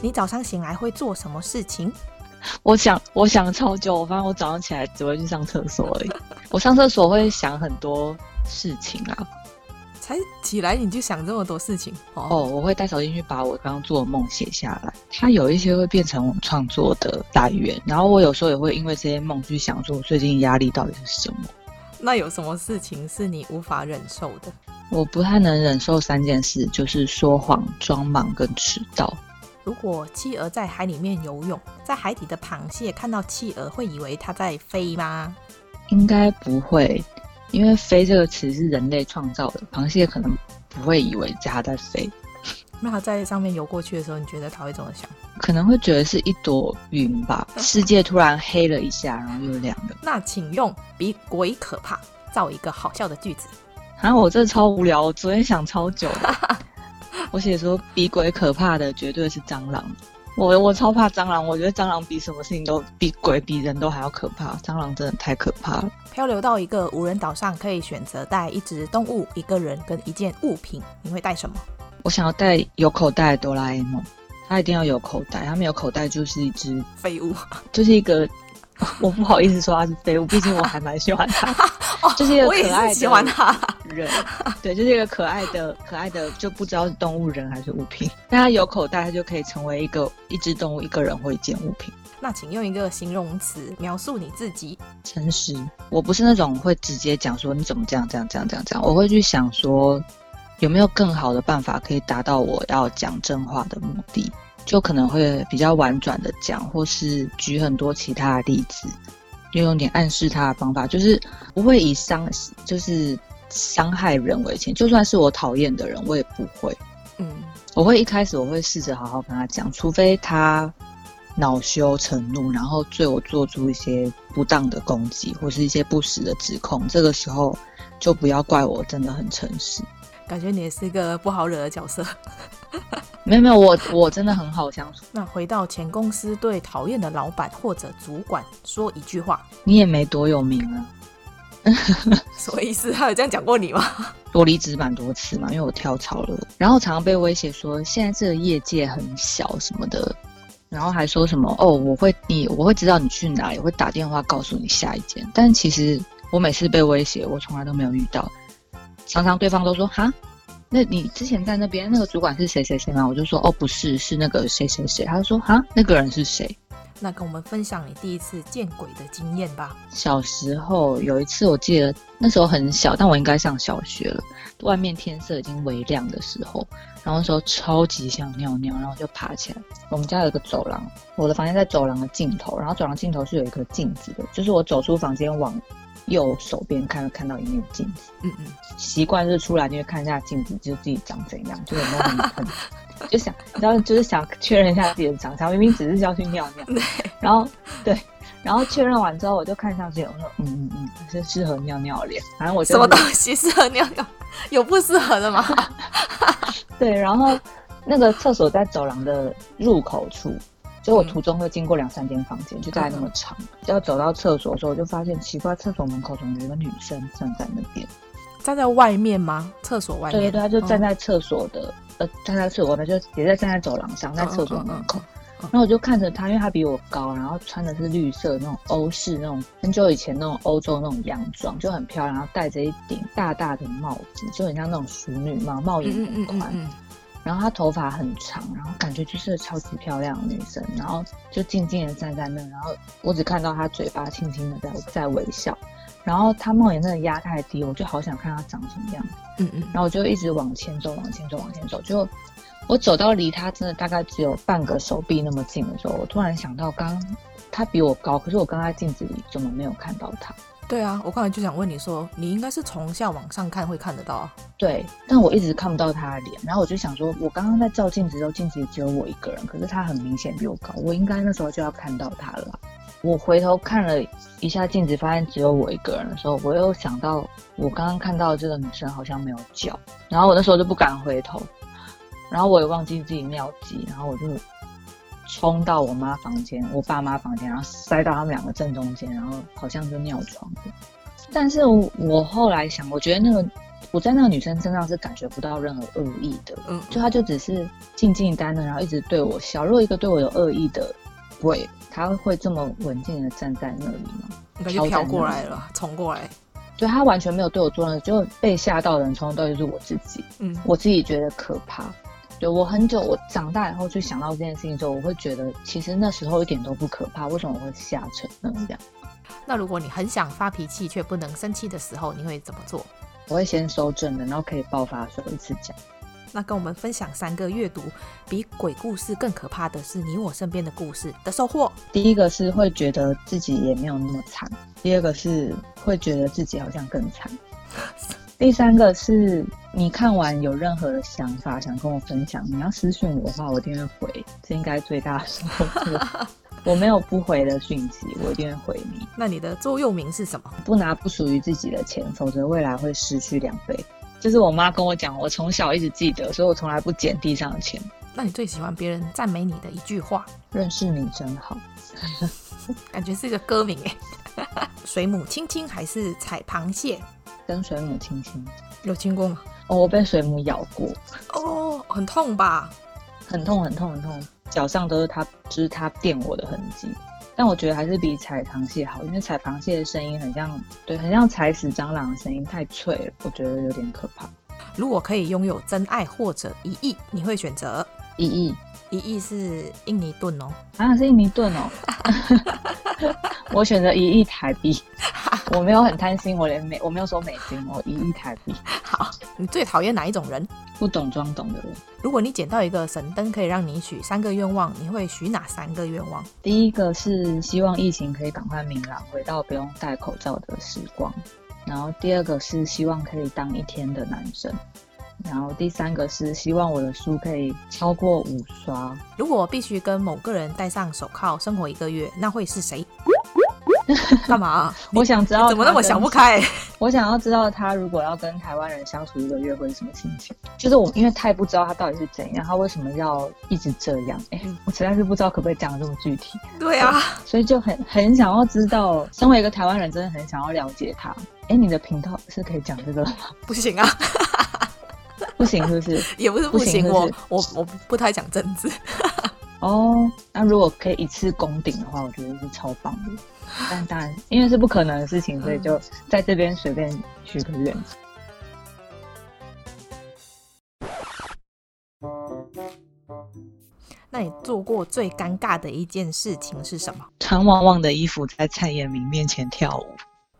你早上醒来会做什么事情？我想，我想超久，我发现我早上起来只会去上厕所而已。我上厕所会想很多事情啊。才起来你就想这么多事情哦？Oh, 我会带手机去把我刚刚做的梦写下来。它有一些会变成我创作的来源，然后我有时候也会因为这些梦去想说，我最近压力到底是什么？那有什么事情是你无法忍受的？我不太能忍受三件事，就是说谎、装忙跟迟到。如果企鹅在海里面游泳，在海底的螃蟹看到企鹅会以为它在飞吗？应该不会。因为“飞”这个词是人类创造的，螃蟹可能不会以为它在飞。那它在上面游过去的时候，你觉得它会怎么想？可能会觉得是一朵云吧。世界突然黑了一下，然后又亮了。那请用“比鬼可怕”造一个好笑的句子。啊，我这超无聊，我昨天想超久的。我写说比鬼可怕的绝对是蟑螂。我我超怕蟑螂，我觉得蟑螂比什么事情都比鬼比人都还要可怕。蟑螂真的太可怕了。漂流到一个无人岛上，可以选择带一只动物、一个人跟一件物品，你会带什么？我想要带有口袋的哆啦 A 梦，它一定要有口袋，它没有口袋就是一只废物，就是一个。我不好意思说他是废物，毕竟我还蛮喜欢他，哦，就是一个可爱的喜欢它。对，就是一个可爱的、可爱的，就不知道是动物、人还是物品。但他有口袋，他就可以成为一个一只动物、一个人或一件物品。那请用一个形容词描述你自己。诚实。我不是那种会直接讲说你怎么这样、这样、这样、这样、这样。我会去想说有没有更好的办法可以达到我要讲真话的目的。就可能会比较婉转的讲，或是举很多其他的例子，就用点暗示他的方法，就是不会以伤，就是伤害人为前。就算是我讨厌的人，我也不会。嗯，我会一开始我会试着好好跟他讲，除非他恼羞成怒，然后对我做出一些不当的攻击，或是一些不实的指控，这个时候就不要怪我真的很诚实。感觉你也是一个不好惹的角色。没有没有，我我真的很好相处。那回到前公司，对讨厌的老板或者主管说一句话。你也没多有名啊。什么意思？他有这样讲过你吗？我离职蛮多次嘛，因为我跳槽了，然后常常被威胁说现在这个业界很小什么的，然后还说什么哦，我会你我会知道你去哪里，我会打电话告诉你下一间。但其实我每次被威胁，我从来都没有遇到。常常对方都说哈，那你之前在那边那个主管是谁谁谁吗？我就说哦，不是，是那个谁谁谁。他就说哈，那个人是谁？那跟我们分享你第一次见鬼的经验吧。小时候有一次，我记得那时候很小，但我应该上小学了。外面天色已经微亮的时候，然后那时候超级想尿尿，然后就爬起来。我们家有一个走廊，我的房间在走廊的尽头，然后走廊尽头是有一个镜子的，就是我走出房间往。右手边看看到一面镜子，嗯嗯，习惯就是出来就会看一下镜子，就自己长怎样，就有没有很很，就想，然后就是想确认一下自己的长相，明明只是要去尿尿，对，然后对，然后确认完之后，我就看上去有那种，嗯嗯嗯，是适合尿尿的脸，反正我就什么东西适合尿尿，有不适合的吗？对，然后那个厕所在走廊的入口处。所以我途中会经过两三间房间，就大概那么长。嗯、要走到厕所的时候，我就发现奇怪，厕所门口怎么有一个女生站在那边？站在外面吗？厕所外面？对对，她就站在厕所的，嗯、呃，站在厕所外面，就也在站在走廊上，在厕所门口。然后我就看着她，因为她比我高，然后穿的是绿色那种欧式那种很久以前那种欧洲那种洋装，就很漂亮，然后戴着一顶大大的帽子，就很像那种淑女帽，帽檐很宽。嗯嗯嗯嗯然后她头发很长，然后感觉就是超级漂亮的女生，然后就静静的站在那，然后我只看到她嘴巴轻轻的在在微笑，然后她帽檐真的压太低，我就好想看她长什么样，嗯嗯，然后我就一直往前走，往前走，往前走，就我走到离她真的大概只有半个手臂那么近的时候，我突然想到，刚刚她比我高，可是我刚在镜子里怎么没有看到她？对啊，我刚才就想问你说，你应该是从下往上看会看得到啊。对，但我一直看不到他的脸，然后我就想说，我刚刚在照镜子的时候，镜子只有我一个人，可是他很明显比我高，我应该那时候就要看到他了。我回头看了一下镜子，发现只有我一个人的时候，我又想到我刚刚看到这个女生好像没有脚，然后我那时候就不敢回头，然后我也忘记自己尿急，然后我就。冲到我妈房间，我爸妈房间，然后塞到他们两个正中间，然后好像就尿床。但是我后来想，我觉得那个我在那个女生身上是感觉不到任何恶意的，嗯，就她就只是静静单的，然后一直对我笑。如果一个对我有恶意的鬼，他会这么稳静的站在那里吗？应该就飘过来了，冲过来。对，他完全没有对我做任何，就被吓到的人从头到尾就是我自己。嗯，我自己觉得可怕。对，我很久，我长大以后去想到这件事情之后，我会觉得其实那时候一点都不可怕。为什么我会吓成那样？那如果你很想发脾气却不能生气的时候，你会怎么做？我会先收正的，然后可以爆发的时候一次讲。那跟我们分享三个阅读比鬼故事更可怕的是你我身边的故事的收获。第一个是会觉得自己也没有那么惨，第二个是会觉得自己好像更惨，第三个是你看完有任何的想法想跟我分享，你要私讯我的话，我一定会回。这应该最大的收获。我没有不回的讯息，我一定会回你。那你的座右铭是什么？不拿不属于自己的钱，否则未来会失去两倍。这是我妈跟我讲，我从小一直记得，所以我从来不捡地上的钱。那你最喜欢别人赞美你的一句话？认识你真好，感觉是一个歌名哎。水母亲亲还是踩螃蟹？跟水母亲亲。有亲过吗？哦，我被水母咬过。哦，很痛吧？很痛，很痛，很痛，脚上都是它，就是它电我的痕迹。但我觉得还是比踩螃蟹好，因为踩螃蟹的声音很像，对，很像踩死蟑螂的声音，太脆了，我觉得有点可怕。如果可以拥有真爱或者一亿，你会选择一亿？一亿是印尼盾哦，啊，是印尼盾哦。我选择一亿台币。我没有很贪心，我连美我没有说美金，我一亿台币。好，你最讨厌哪一种人？不懂装懂的人。如果你捡到一个神灯，可以让你许三个愿望，你会许哪三个愿望？第一个是希望疫情可以赶快明朗，回到不用戴口罩的时光。然后第二个是希望可以当一天的男生。然后第三个是希望我的书可以超过五刷。如果我必须跟某个人戴上手铐生活一个月，那会是谁？干嘛、啊？我想知道怎么那么想不开？我想要知道他如果要跟台湾人相处一个月会是什么心情。就是我因为太不知道他到底是怎样，他为什么要一直这样？哎、欸，我实在是不知道可不可以讲的这么具体。对啊，所以就很很想要知道，身为一个台湾人，真的很想要了解他。哎、欸，你的频道是可以讲这个吗？不行啊，不行是不是？也不是不行，不行是不是，我我我不太讲政治。哦，那如果可以一次攻顶的话，我觉得是超棒的。但当然，因为是不可能的事情，所以就在这边随便许个愿。那你做过最尴尬的一件事情是什么？穿旺旺的衣服在蔡衍明面前跳舞。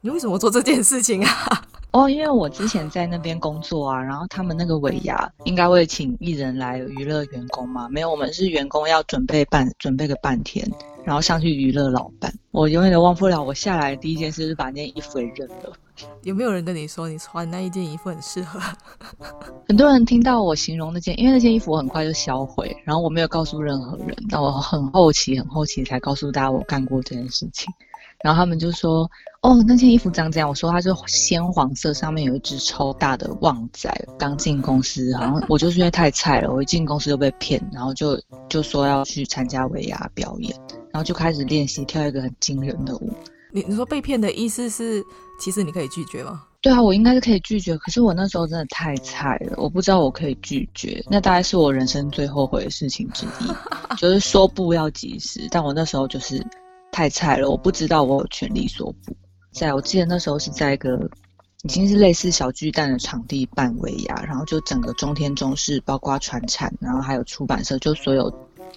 你为什么做这件事情啊？哦，因为我之前在那边工作啊，然后他们那个尾牙应该会请艺人来娱乐员工嘛？没有，我们是员工要准备半准备个半天，然后上去娱乐老板。我永远都忘不了，我下来的第一件事是把那件衣服给扔了。有没有人跟你说你穿那一件衣服很适合？很多人听到我形容那件，因为那件衣服我很快就销毁，然后我没有告诉任何人，但我很后期很后期才告诉大家我干过这件事情。然后他们就说：“哦，那件衣服长这样。”我说：“它是鲜黄色，上面有一只超大的旺仔。”刚进公司，好像我就是因为太菜了，我一进公司就被骗，然后就就说要去参加尾牙表演，然后就开始练习跳一个很惊人的舞。你你说被骗的意思是，其实你可以拒绝吗？对啊，我应该是可以拒绝，可是我那时候真的太菜了，我不知道我可以拒绝。那大概是我人生最后悔的事情之一，就是说不要及时，但我那时候就是。太菜了，我不知道我有权利说不。在我记得那时候是在一个已经是类似小巨蛋的场地办尾牙，然后就整个中天中视，包括传产，然后还有出版社，就所有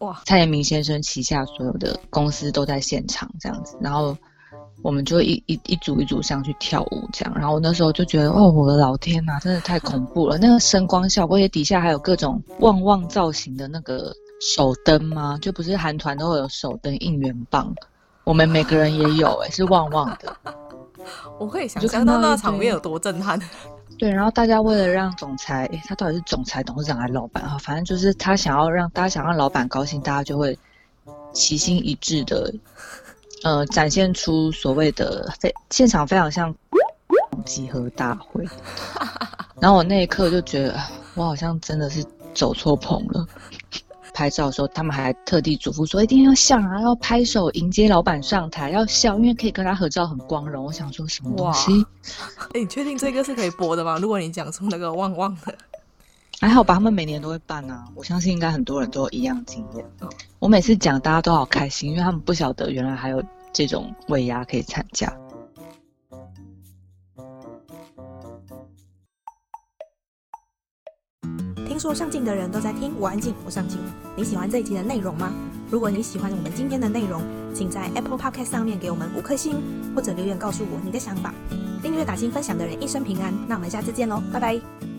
哇蔡衍明先生旗下所有的公司都在现场这样子，然后我们就一一一组一组上去跳舞这样，然后我那时候就觉得哦，我的老天呐，真的太恐怖了！那个声光效果，也底下还有各种旺旺造型的那个手灯吗？就不是韩团都会有手灯应援棒。我们每个人也有哎、欸，是旺旺的。我可以想象到那场面有多震撼。对，然后大家为了让总裁，诶他到底是总裁、董事长还是老板啊？反正就是他想要让大家想让老板高兴，大家就会齐心一致的，呃，展现出所谓的非现场非常像集合大会。然后我那一刻就觉得，我好像真的是走错棚了。拍照的时候，他们还特地嘱咐说一定要笑啊，要拍手迎接老板上台，要笑，因为可以跟他合照很光荣。我想说什么东西？哎、欸，你确定这个是可以播的吗？如果你讲出那个旺旺的，还好吧，他们每年都会办啊。我相信应该很多人都有一样经验。我每次讲大家都好开心，因为他们不晓得原来还有这种尾牙可以参加。听说上镜的人都在听，我安静，我上镜。你喜欢这一集的内容吗？如果你喜欢我们今天的内容，请在 Apple Podcast 上面给我们五颗星，或者留言告诉我你的想法。订阅、打新、分享的人一生平安。那我们下次见喽，拜拜。